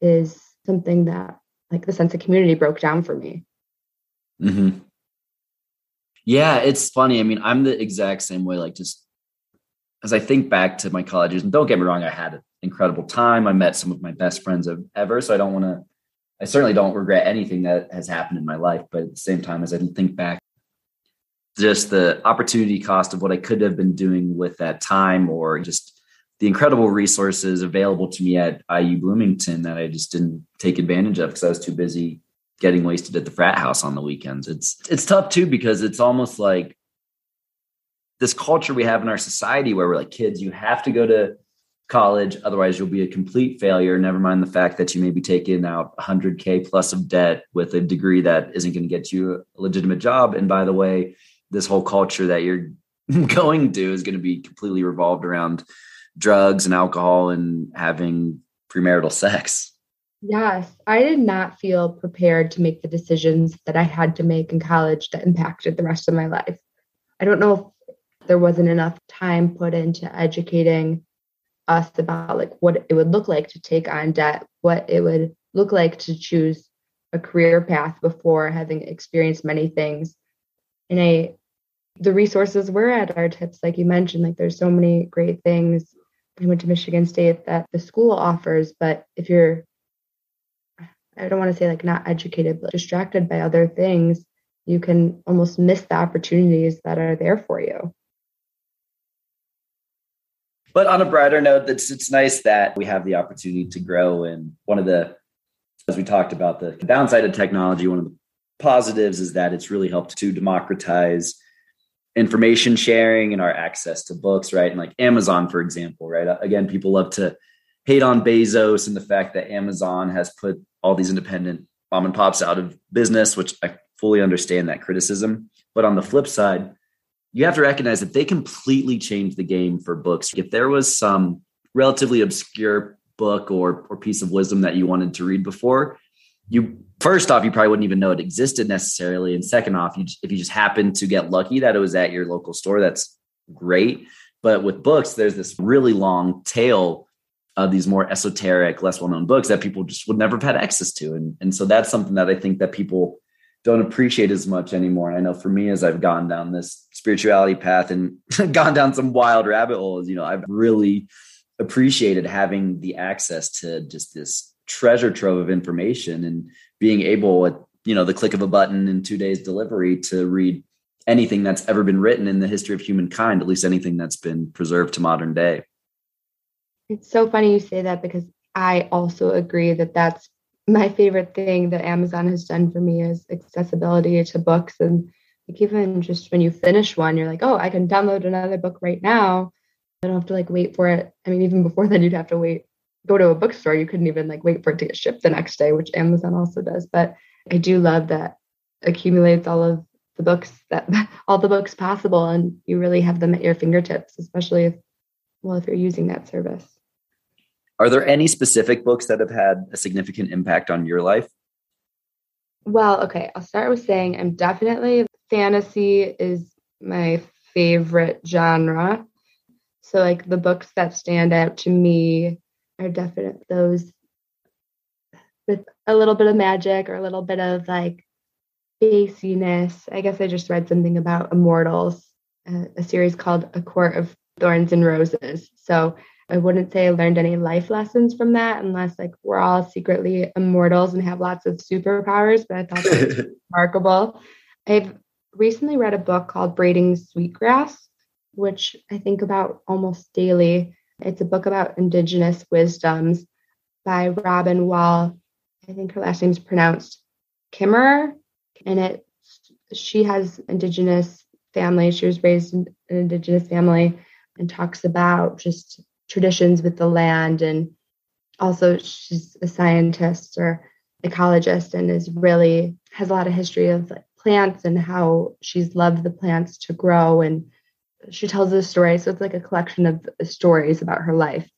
is something that like the sense of community broke down for me. Mm-hmm. Yeah, it's funny. I mean, I'm the exact same way. Like, just as I think back to my colleges, and don't get me wrong, I had incredible time. I met some of my best friends of ever. So I don't want to, I certainly don't regret anything that has happened in my life. But at the same time, as I think back just the opportunity cost of what I could have been doing with that time or just the incredible resources available to me at IU Bloomington that I just didn't take advantage of because I was too busy getting wasted at the frat house on the weekends. It's it's tough too because it's almost like this culture we have in our society where we're like kids, you have to go to college, otherwise you'll be a complete failure. Never mind the fact that you may be taking out 100k plus of debt with a degree that isn't going to get you a legitimate job. And by the way, this whole culture that you're <laughs> going to is going to be completely revolved around drugs and alcohol and having premarital sex. Yes, I did not feel prepared to make the decisions that I had to make in college that impacted the rest of my life. I don't know if there wasn't enough time put into educating us about like what it would look like to take on debt, what it would look like to choose a career path before having experienced many things. And I the resources were at our tips, like you mentioned, like there's so many great things. I went to Michigan State that the school offers, but if you're, I don't want to say like not educated, but distracted by other things, you can almost miss the opportunities that are there for you. But on a brighter note, it's it's nice that we have the opportunity to grow. And one of the, as we talked about, the downside of technology, one of the positives is that it's really helped to democratize information sharing and our access to books, right? And like Amazon, for example, right? Uh, again, people love to hate on Bezos and the fact that Amazon has put all these independent mom and pops out of business, which I fully understand that criticism. But on the flip side, you have to recognize that they completely changed the game for books. If there was some relatively obscure book or, or piece of wisdom that you wanted to read before, you first off, you probably wouldn't even know it existed necessarily. And second off, you, if you just happened to get lucky that it was at your local store, that's great. But with books, there's this really long tail of these more esoteric, less well known books that people just would never have had access to. And, and so that's something that I think that people don't appreciate as much anymore. And I know for me, as I've gone down this spirituality path and <laughs> gone down some wild rabbit holes, you know, I've really appreciated having the access to just this treasure trove of information and being able at you know the click of a button in two days delivery to read anything that's ever been written in the history of humankind at least anything that's been preserved to modern day it's so funny you say that because i also agree that that's my favorite thing that amazon has done for me is accessibility to books. And like even just when you finish one you're like oh i can download another book right now. I don't have to like wait for it. I mean even before then you'd have to wait go to a bookstore, you couldn't even like wait for it to get shipped the next day, which Amazon also does. But I do love that accumulates all of the books that <laughs> all the books possible and you really have them at your fingertips especially if well if you're using that service are there any specific books that have had a significant impact on your life well okay i'll start with saying i'm definitely fantasy is my favorite genre so like the books that stand out to me are definitely those with a little bit of magic or a little bit of like basiness. I guess I just read something about Immortals, a, a series called A Court of Thorns and Roses. So I wouldn't say I learned any life lessons from that unless like we're all secretly immortals and have lots of superpowers, but I thought that was <laughs> remarkable. I've recently read a book called Braiding Sweetgrass, which I think about almost daily. It's a book about indigenous wisdoms by Robin Wall. I think her last name is pronounced Kimmerer and it she has indigenous family she was raised in an indigenous family and talks about just traditions with the land and also she's a scientist or ecologist and is really has a lot of history of plants and how she's loved the plants to grow and she tells this story. So it's like a collection of stories about her life.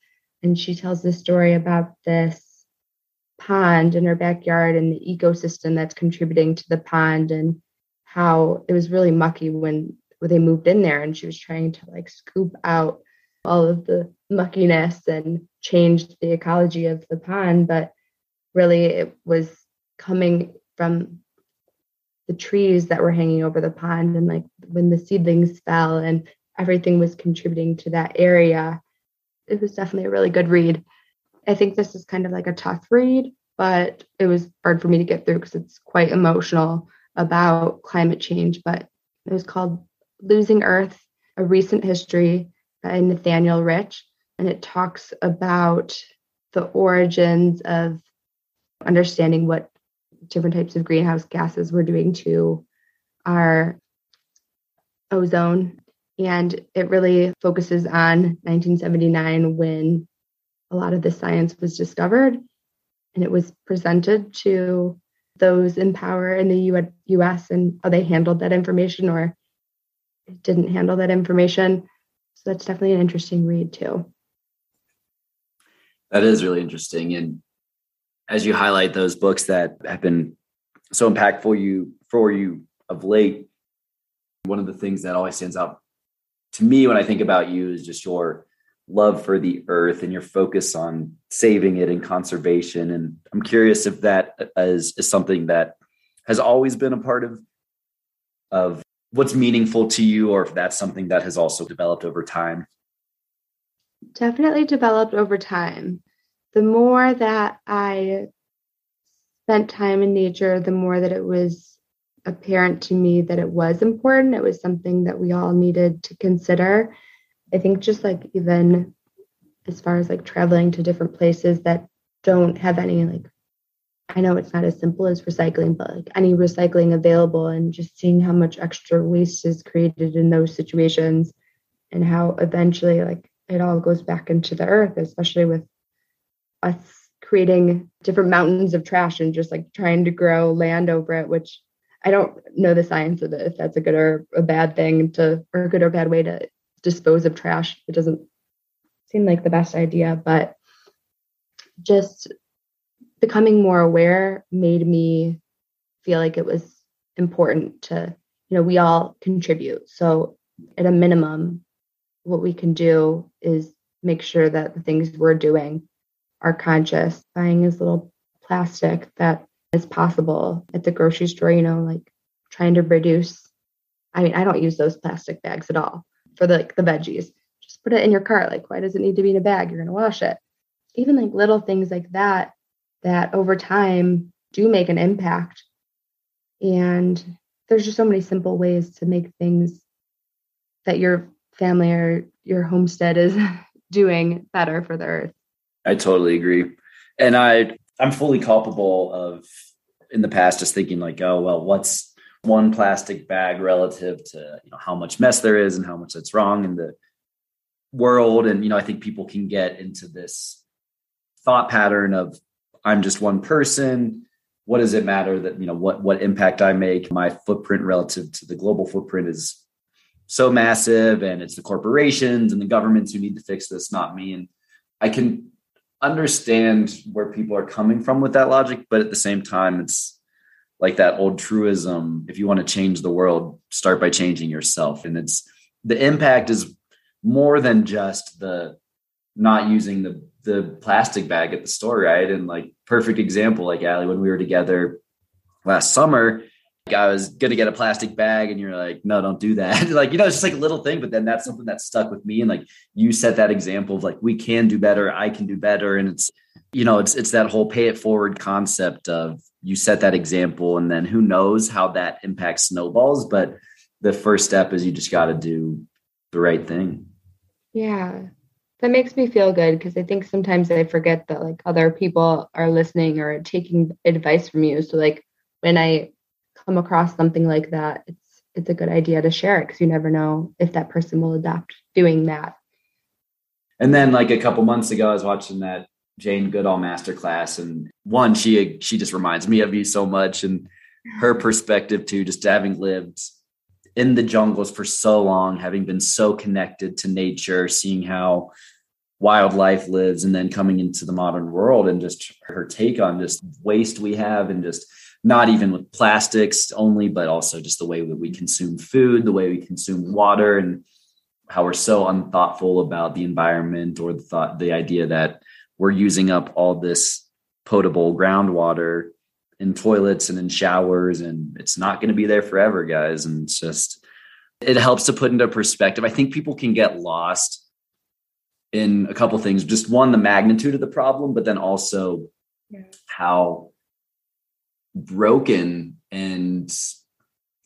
And she tells this story about this pond in her backyard and the ecosystem that's contributing to the pond and how it was really mucky when, when they moved in there. And she was trying to like scoop out all of the muckiness and changed the ecology of the pond but really it was coming from the trees that were hanging over the pond and like when the seedlings fell and everything was contributing to that area it was definitely a really good read I think this is kind of like a tough read, but it was hard for me to get through because it's quite emotional about climate change. But it was called Losing Earth A Recent History by Nathaniel Rich. And it talks about the origins of understanding what different types of greenhouse gases were doing to our ozone. And it really focuses on 1979 when a lot of the science was discovered and it was presented to those in power in the US and how they handled that information or didn't handle that information. So that's definitely an interesting read too. That is really interesting. And as you highlight those books that have been so impactful you for you of late, one of the things that always stands out to me when I think about you is just your love for the earth and your focus on saving it and conservation. And I'm curious if that is, is something that has always been a part of of what's meaningful to you, or if that's something that has also developed over time. Definitely developed over time. The more that I spent time in nature, the more that it was apparent to me that it was important. It was something that we all needed to consider I think just like even as far as like traveling to different places that don't have any like I know it's not as simple as recycling, but like any recycling available and just seeing how much extra waste is created in those situations and how eventually like it all goes back into the earth, especially with us creating different mountains of trash and just like trying to grow land over it, which I don't know the science of it, if that's a good or a bad thing to or a good or bad way to dispose of trash. It doesn't seem like the best idea, but just becoming more aware made me feel like it was important to, you know, we all contribute. So at a minimum, what we can do is make sure that the things we're doing are conscious, buying as little plastic that as possible at the grocery store, you know, like trying to reduce. I mean, I don't use those plastic bags at all for the, like the veggies. Just put it in your cart. Like, why does it need to be in a bag? You're gonna wash it. Even like little things like that, that over time do make an impact. And there's just so many simple ways to make things that your family or your homestead is <laughs> doing better for the earth. I totally agree. And I I'm fully culpable of in the past just thinking like, oh well, what's one plastic bag relative to you know how much mess there is and how much that's wrong in the world and you know i think people can get into this thought pattern of i'm just one person what does it matter that you know what what impact i make my footprint relative to the global footprint is so massive and it's the corporations and the governments who need to fix this not me and i can understand where people are coming from with that logic but at the same time it's like that old truism if you want to change the world start by changing yourself and it's the impact is more than just the not using the the plastic bag at the store, right? And like perfect example, like Ally, when we were together last summer, I was gonna get a plastic bag, and you're like, no, don't do that. <laughs> like, you know, it's just like a little thing, but then that's something that stuck with me. And like you set that example of like we can do better, I can do better. And it's, you know, it's it's that whole pay it forward concept of you set that example, and then who knows how that impacts snowballs. But the first step is you just gotta do the right thing. Yeah that makes me feel good because I think sometimes I forget that like other people are listening or taking advice from you. So like when I come across something like that, it's it's a good idea to share it because you never know if that person will adopt doing that. And then like a couple months ago, I was watching that Jane Goodall masterclass, and one she she just reminds me of you so much, and her perspective too, just having lived in the jungles for so long, having been so connected to nature, seeing how wildlife lives and then coming into the modern world and just her take on just waste we have and just not even with plastics only but also just the way that we consume food the way we consume water and how we're so unthoughtful about the environment or the thought the idea that we're using up all this potable groundwater in toilets and in showers and it's not going to be there forever guys and it's just it helps to put into perspective i think people can get lost in a couple things. Just one, the magnitude of the problem, but then also yeah. how broken and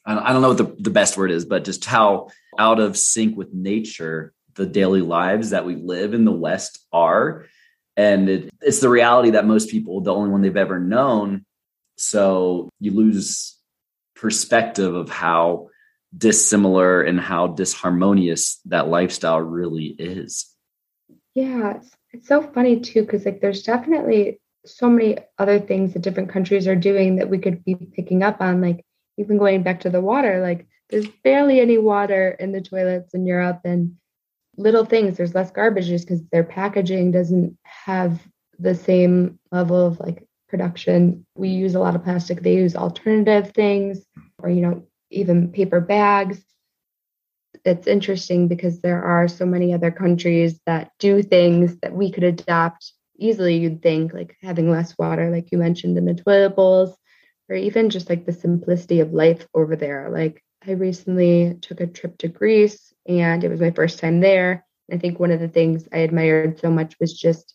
I don't know what the, the best word is, but just how out of sync with nature the daily lives that we live in the West are. And it, it's the reality that most people, the only one they've ever known. So you lose perspective of how dissimilar and how disharmonious that lifestyle really is. Yeah, it's, it's so funny too, because like there's definitely so many other things that different countries are doing that we could be picking up on. Like even going back to the water, like there's barely any water in the toilets in Europe and little things. There's less garbage just because their packaging doesn't have the same level of like production. We use a lot of plastic. They use alternative things or, you know, even paper bags it's interesting because there are so many other countries that do things that we could adopt easily you'd think like having less water like you mentioned in the toilet bowls or even just like the simplicity of life over there. Like i recently took a trip to greece and it was my first time there. I think one of the things i admired so much was just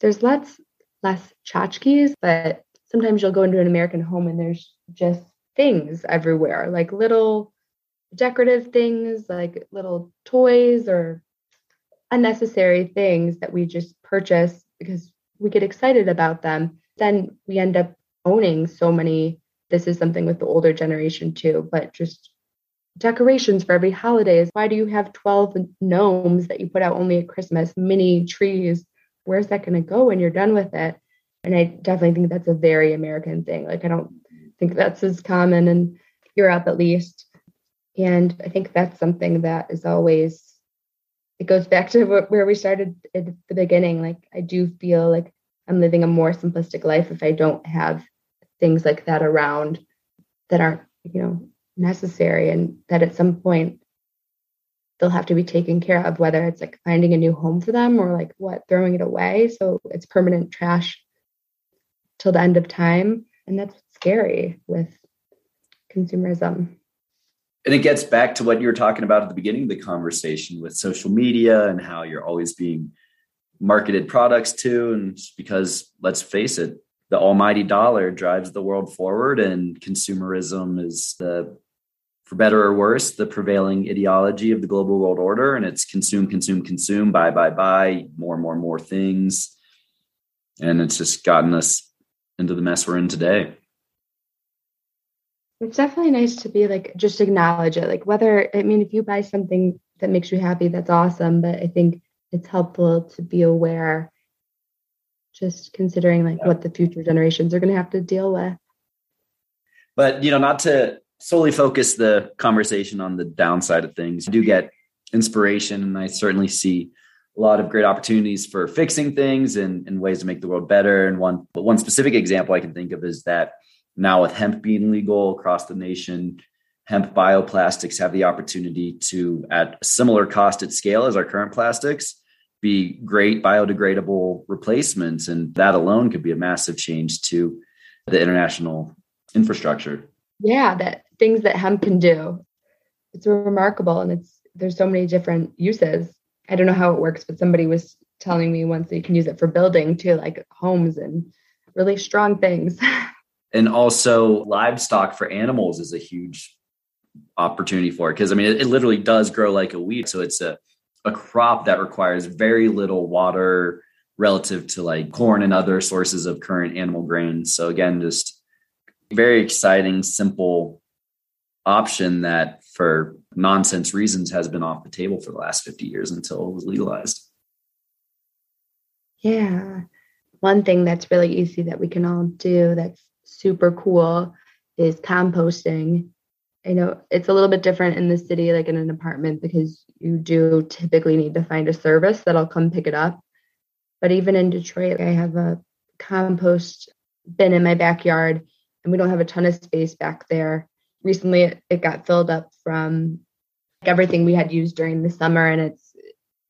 there's lots less tchotchkes but sometimes you'll go into an american home and there's just things everywhere like little decorative things like little toys or unnecessary things that we just purchase because we get excited about them. Then we end up owning so many. This is something with the older generation too, but just decorations for every holidays. Why do you have 12 gnomes that you put out only at Christmas, mini trees? Where's that going to go when you're done with it? And I definitely think that's a very American thing. Like, I don't think that's as common in Europe, at least. And I think that's something that is always, it goes back to where we started at the beginning. Like, I do feel like I'm living a more simplistic life if I don't have things like that around that aren't, you know, necessary and that at some point they'll have to be taken care of, whether it's like finding a new home for them or like what, throwing it away. So it's permanent trash till the end of time. And that's scary with consumerism and it gets back to what you were talking about at the beginning of the conversation with social media and how you're always being marketed products to. And because let's face it the almighty dollar drives the world forward and consumerism is the for better or worse the prevailing ideology of the global world order. And it's consume consume consume buy buy buy more more more things. And it's just gotten us into the mess we're in today it's definitely nice to be like just acknowledge it like whether i mean if you buy something that makes you happy that's awesome but i think it's helpful to be aware just considering like yeah. what the future generations are going to have to deal with But you know, not to solely focus the conversation on the downside of things. I do get inspiration, and I certainly see a lot of great opportunities for fixing things and, and ways to make the world better. And one, but one specific example I can think of is that now with hemp being legal across the nation, hemp bioplastics have the opportunity to, at a similar cost at scale as our current plastics, be great biodegradable replacements. And that alone could be a massive change to the international infrastructure. Yeah, that things that hemp can do. It's remarkable and it's there's so many different uses. I don't know how it works, but somebody was telling me once that you can use it for building too, like homes and really strong things. <laughs> and also livestock for animals is a huge opportunity for it because I mean it, it, literally does grow like a weed. So it's a a crop that requires very little water relative to like corn and other sources of current animal grains. So again, just very exciting, simple option that for nonsense reasons has been off the table for the last 50 years until it was legalized. Yeah. One thing that's really easy that we can all do that's super cool is composting. I know it's a little bit different in the city, like in an apartment, because you do typically need to find a service that'll come pick it up. But even in Detroit, I have a compost bin in my backyard, and we don't have a ton of space back there recently it, got filled up from like, everything we had used during the summer and it's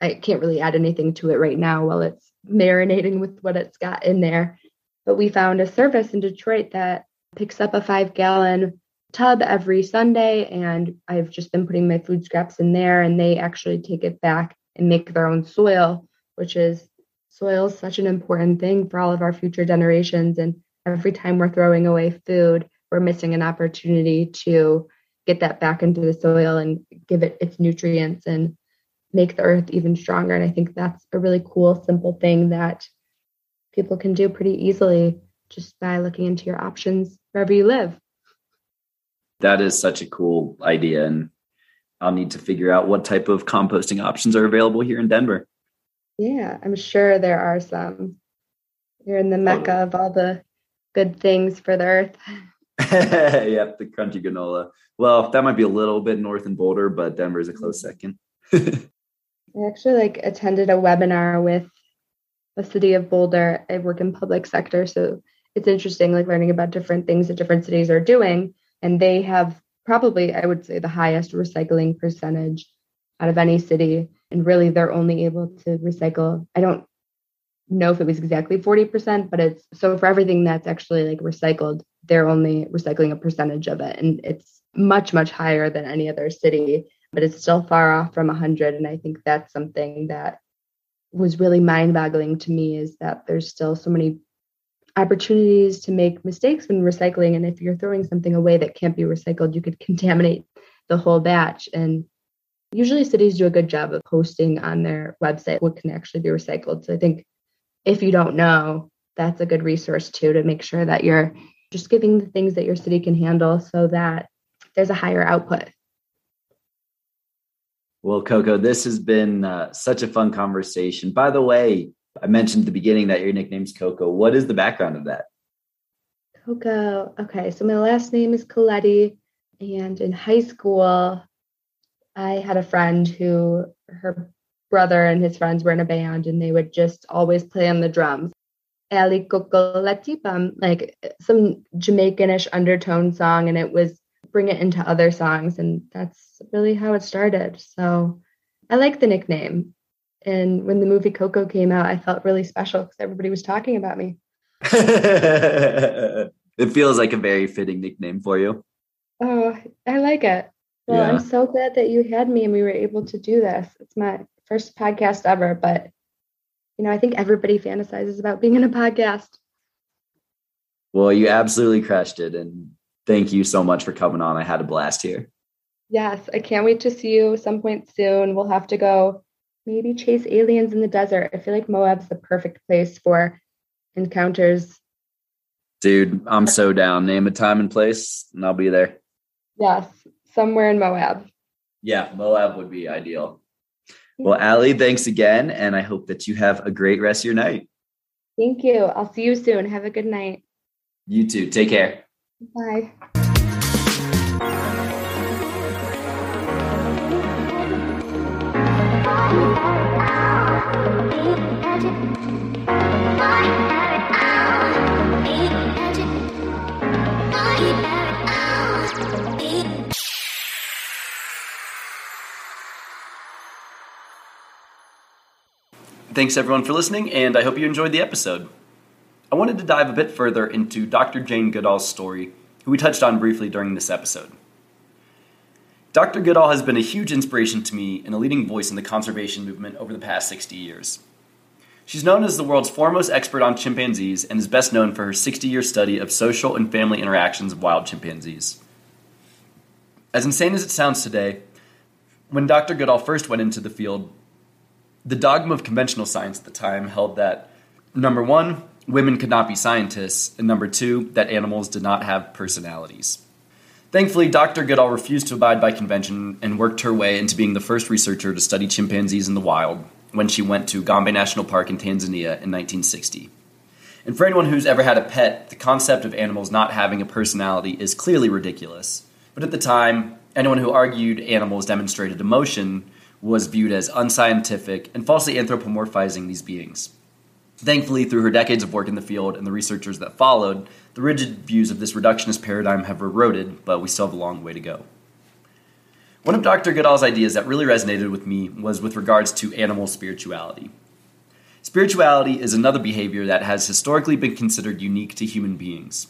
I can't really add anything to it right now while it's marinating with what it's got in there. But we found a service in Detroit that picks up a five gallon tub every Sunday. And I've just been putting my food scraps in there and they actually take it back and make their own soil, which is soil is such an important thing for all of our future generations. And every time we're throwing away food, we're missing an opportunity to get that back into the soil and give it its nutrients and make the earth even stronger. And I think that's a really cool, simple thing that people can do pretty easily just by looking into your options wherever you live. That is such a cool idea. And I'll need to figure out what type of composting options are available here in Denver. Yeah, I'm sure there are some. You're in the oh. mecca of all the good things for the earth. <laughs> <laughs> yep, the crunchy granola. Well, that might be a little bit north in Boulder, but Denver is a close mm-hmm. second. <laughs> I actually like attended a webinar with the city of Boulder. I work in public sector, so it's interesting like learning about different things that different cities are doing. And they have probably, I would say, the highest recycling percentage out of any city. And really, they're only able to recycle. I don't know if it was exactly 40%, but it's so for everything that's actually like recycled, they're only recycling a percentage of it. And it's much, much higher than any other city, but it's still far off from 100. And I think that's something that was really mind boggling to me is that there's still so many opportunities to make mistakes when recycling. And if you're throwing something away that can't be recycled, you could contaminate the whole batch. And usually cities do a good job of posting on their website what can actually be recycled. So I think if you don't know, that's a good resource too to make sure that you're just giving the things that your city can handle so that there's a higher output. Well, Coco, this has been uh, such a fun conversation. By the way, I mentioned at the beginning that your nickname's Coco. What is the background of that? Coco. Okay, so my last name is Colletti, and in high school, I had a friend who her brother and his friends were in a band and they would just always play on the drums. Ali Cocoletipam, like some Jamaicanish undertone song, and it was bring it into other songs. And that's really how it started. So I like the nickname. And when the movie Coco came out, I felt really special because everybody was talking about me. <laughs> it feels like a very fitting nickname for you. Oh, I like it. Well, yeah. I'm so glad that you had me and we were able to do this. It's my first podcast ever, but you know, I think everybody fantasizes about being in a podcast. Well, you absolutely crushed it. And thank you so much for coming on. I had a blast here. Yes, I can't wait to see you some point soon. We'll have to go maybe chase aliens in the desert. I feel like Moab's the perfect place for encounters. Dude, I'm so down. Name a time and place, and I'll be there. Yes, somewhere in Moab. Yeah, Moab would be ideal. Well, Ally, thanks again. And I hope that you have a great rest of your night. Thank you. I'll see you soon. Have a good night. You too. Take care. Bye. Thanks everyone for listening, and I hope you enjoyed the episode. I wanted to dive a bit further into Dr. Jane Goodall's story, who we touched on briefly during this episode. Dr. Goodall has been a huge inspiration to me and a leading voice in the conservation movement over the past 60 years. She's known as the world's foremost expert on chimpanzees and is best known for her 60 year study of social and family interactions of wild chimpanzees. As insane as it sounds today, when Dr. Goodall first went into the field, the dogma of conventional science at the time held that number one, women could not be scientists, and number two, that animals did not have personalities. Thankfully, Dr. Goodall refused to abide by convention and worked her way into being the first researcher to study chimpanzees in the wild when she went to Gombe National Park in Tanzania in 1960. And for anyone who's ever had a pet, the concept of animals not having a personality is clearly ridiculous. But at the time, anyone who argued animals demonstrated emotion was viewed as unscientific and falsely anthropomorphizing these beings. Thankfully, through her decades of work in the field and the researchers that followed, the rigid views of this reductionist paradigm have eroded, but we still have a long way to go. One of Dr. Goodall's ideas that really resonated with me was with regards to animal spirituality. Spirituality is another behavior that has historically been considered unique to human beings.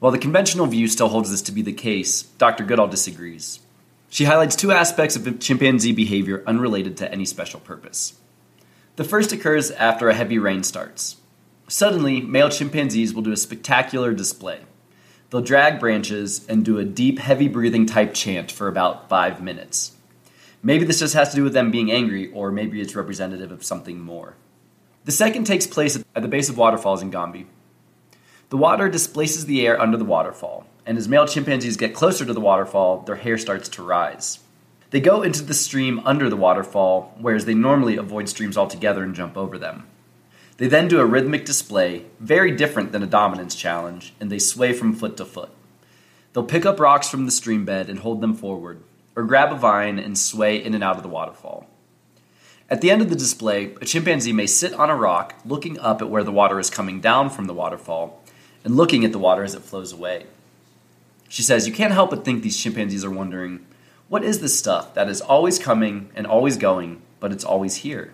While the conventional view still holds this to be the case, Dr. Goodall disagrees. She highlights two aspects of chimpanzee behavior unrelated to any special purpose. The first occurs after a heavy rain starts. Suddenly, male chimpanzees will do a spectacular display. They'll drag branches and do a deep, heavy breathing type chant for about five minutes. Maybe this just has to do with them being angry, or maybe it's representative of something more. The second takes place at the base of waterfalls in Gombe. The water displaces the air under the waterfall, and as male chimpanzees get closer to the waterfall, their hair starts to rise. They go into the stream under the waterfall, whereas they normally avoid streams altogether and jump over them. They then do a rhythmic display, very different than a dominance challenge, and they sway from foot to foot. They'll pick up rocks from the stream bed and hold them forward, or grab a vine and sway in and out of the waterfall. At the end of the display, a chimpanzee may sit on a rock looking up at where the water is coming down from the waterfall and looking at the water as it flows away. She says, You can't help but think these chimpanzees are wondering, what is this stuff that is always coming and always going, but it's always here?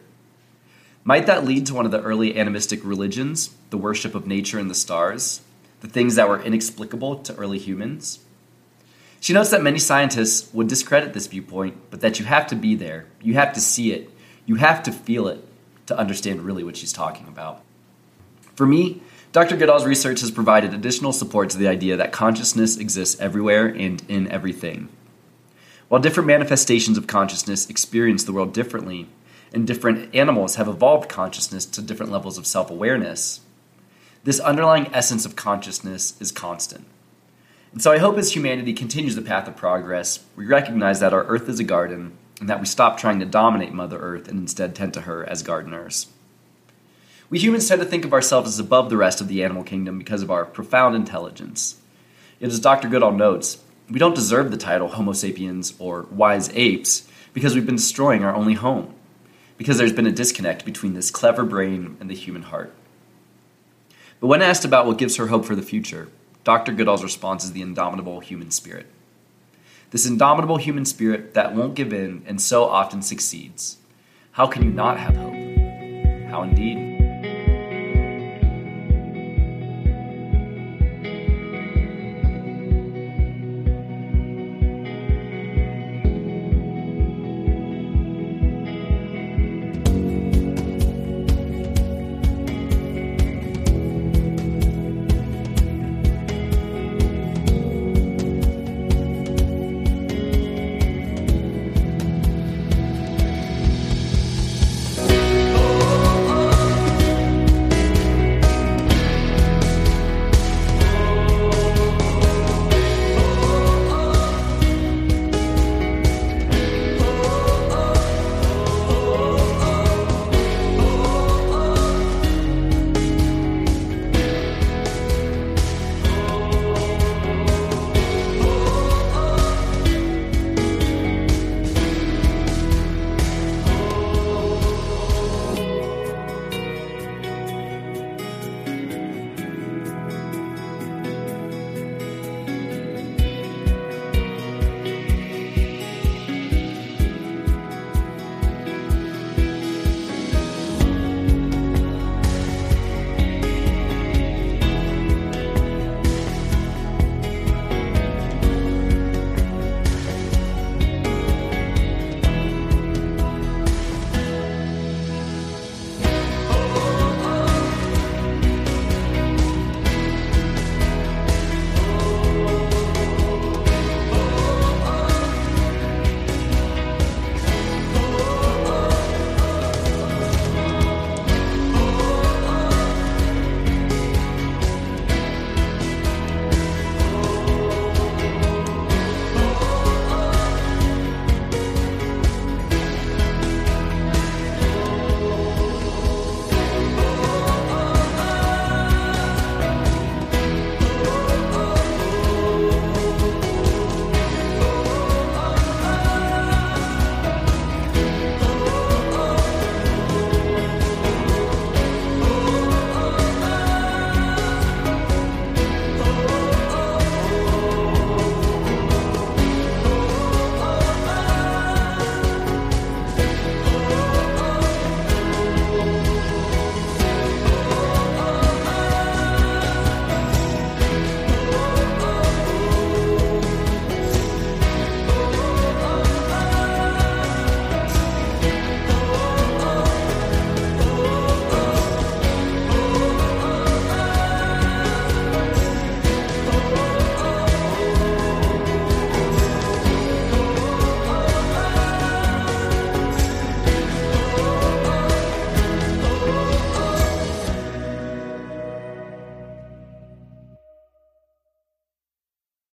Might that lead to one of the early animistic religions, the worship of nature and the stars, the things that were inexplicable to early humans? She notes that many scientists would discredit this viewpoint, but that you have to be there, you have to see it, you have to feel it to understand really what she's talking about. For me, Dr. Goodall's research has provided additional support to the idea that consciousness exists everywhere and in everything. While different manifestations of consciousness experience the world differently, and different animals have evolved consciousness to different levels of self awareness, this underlying essence of consciousness is constant. And so I hope as humanity continues the path of progress, we recognize that our Earth is a garden and that we stop trying to dominate Mother Earth and instead tend to her as gardeners. We humans tend to think of ourselves as above the rest of the animal kingdom because of our profound intelligence. Yet, as Dr. Goodall notes, we don't deserve the title Homo sapiens or wise apes because we've been destroying our only home, because there's been a disconnect between this clever brain and the human heart. But when asked about what gives her hope for the future, Dr. Goodall's response is the indomitable human spirit. This indomitable human spirit that won't give in and so often succeeds. How can you not have hope? How indeed?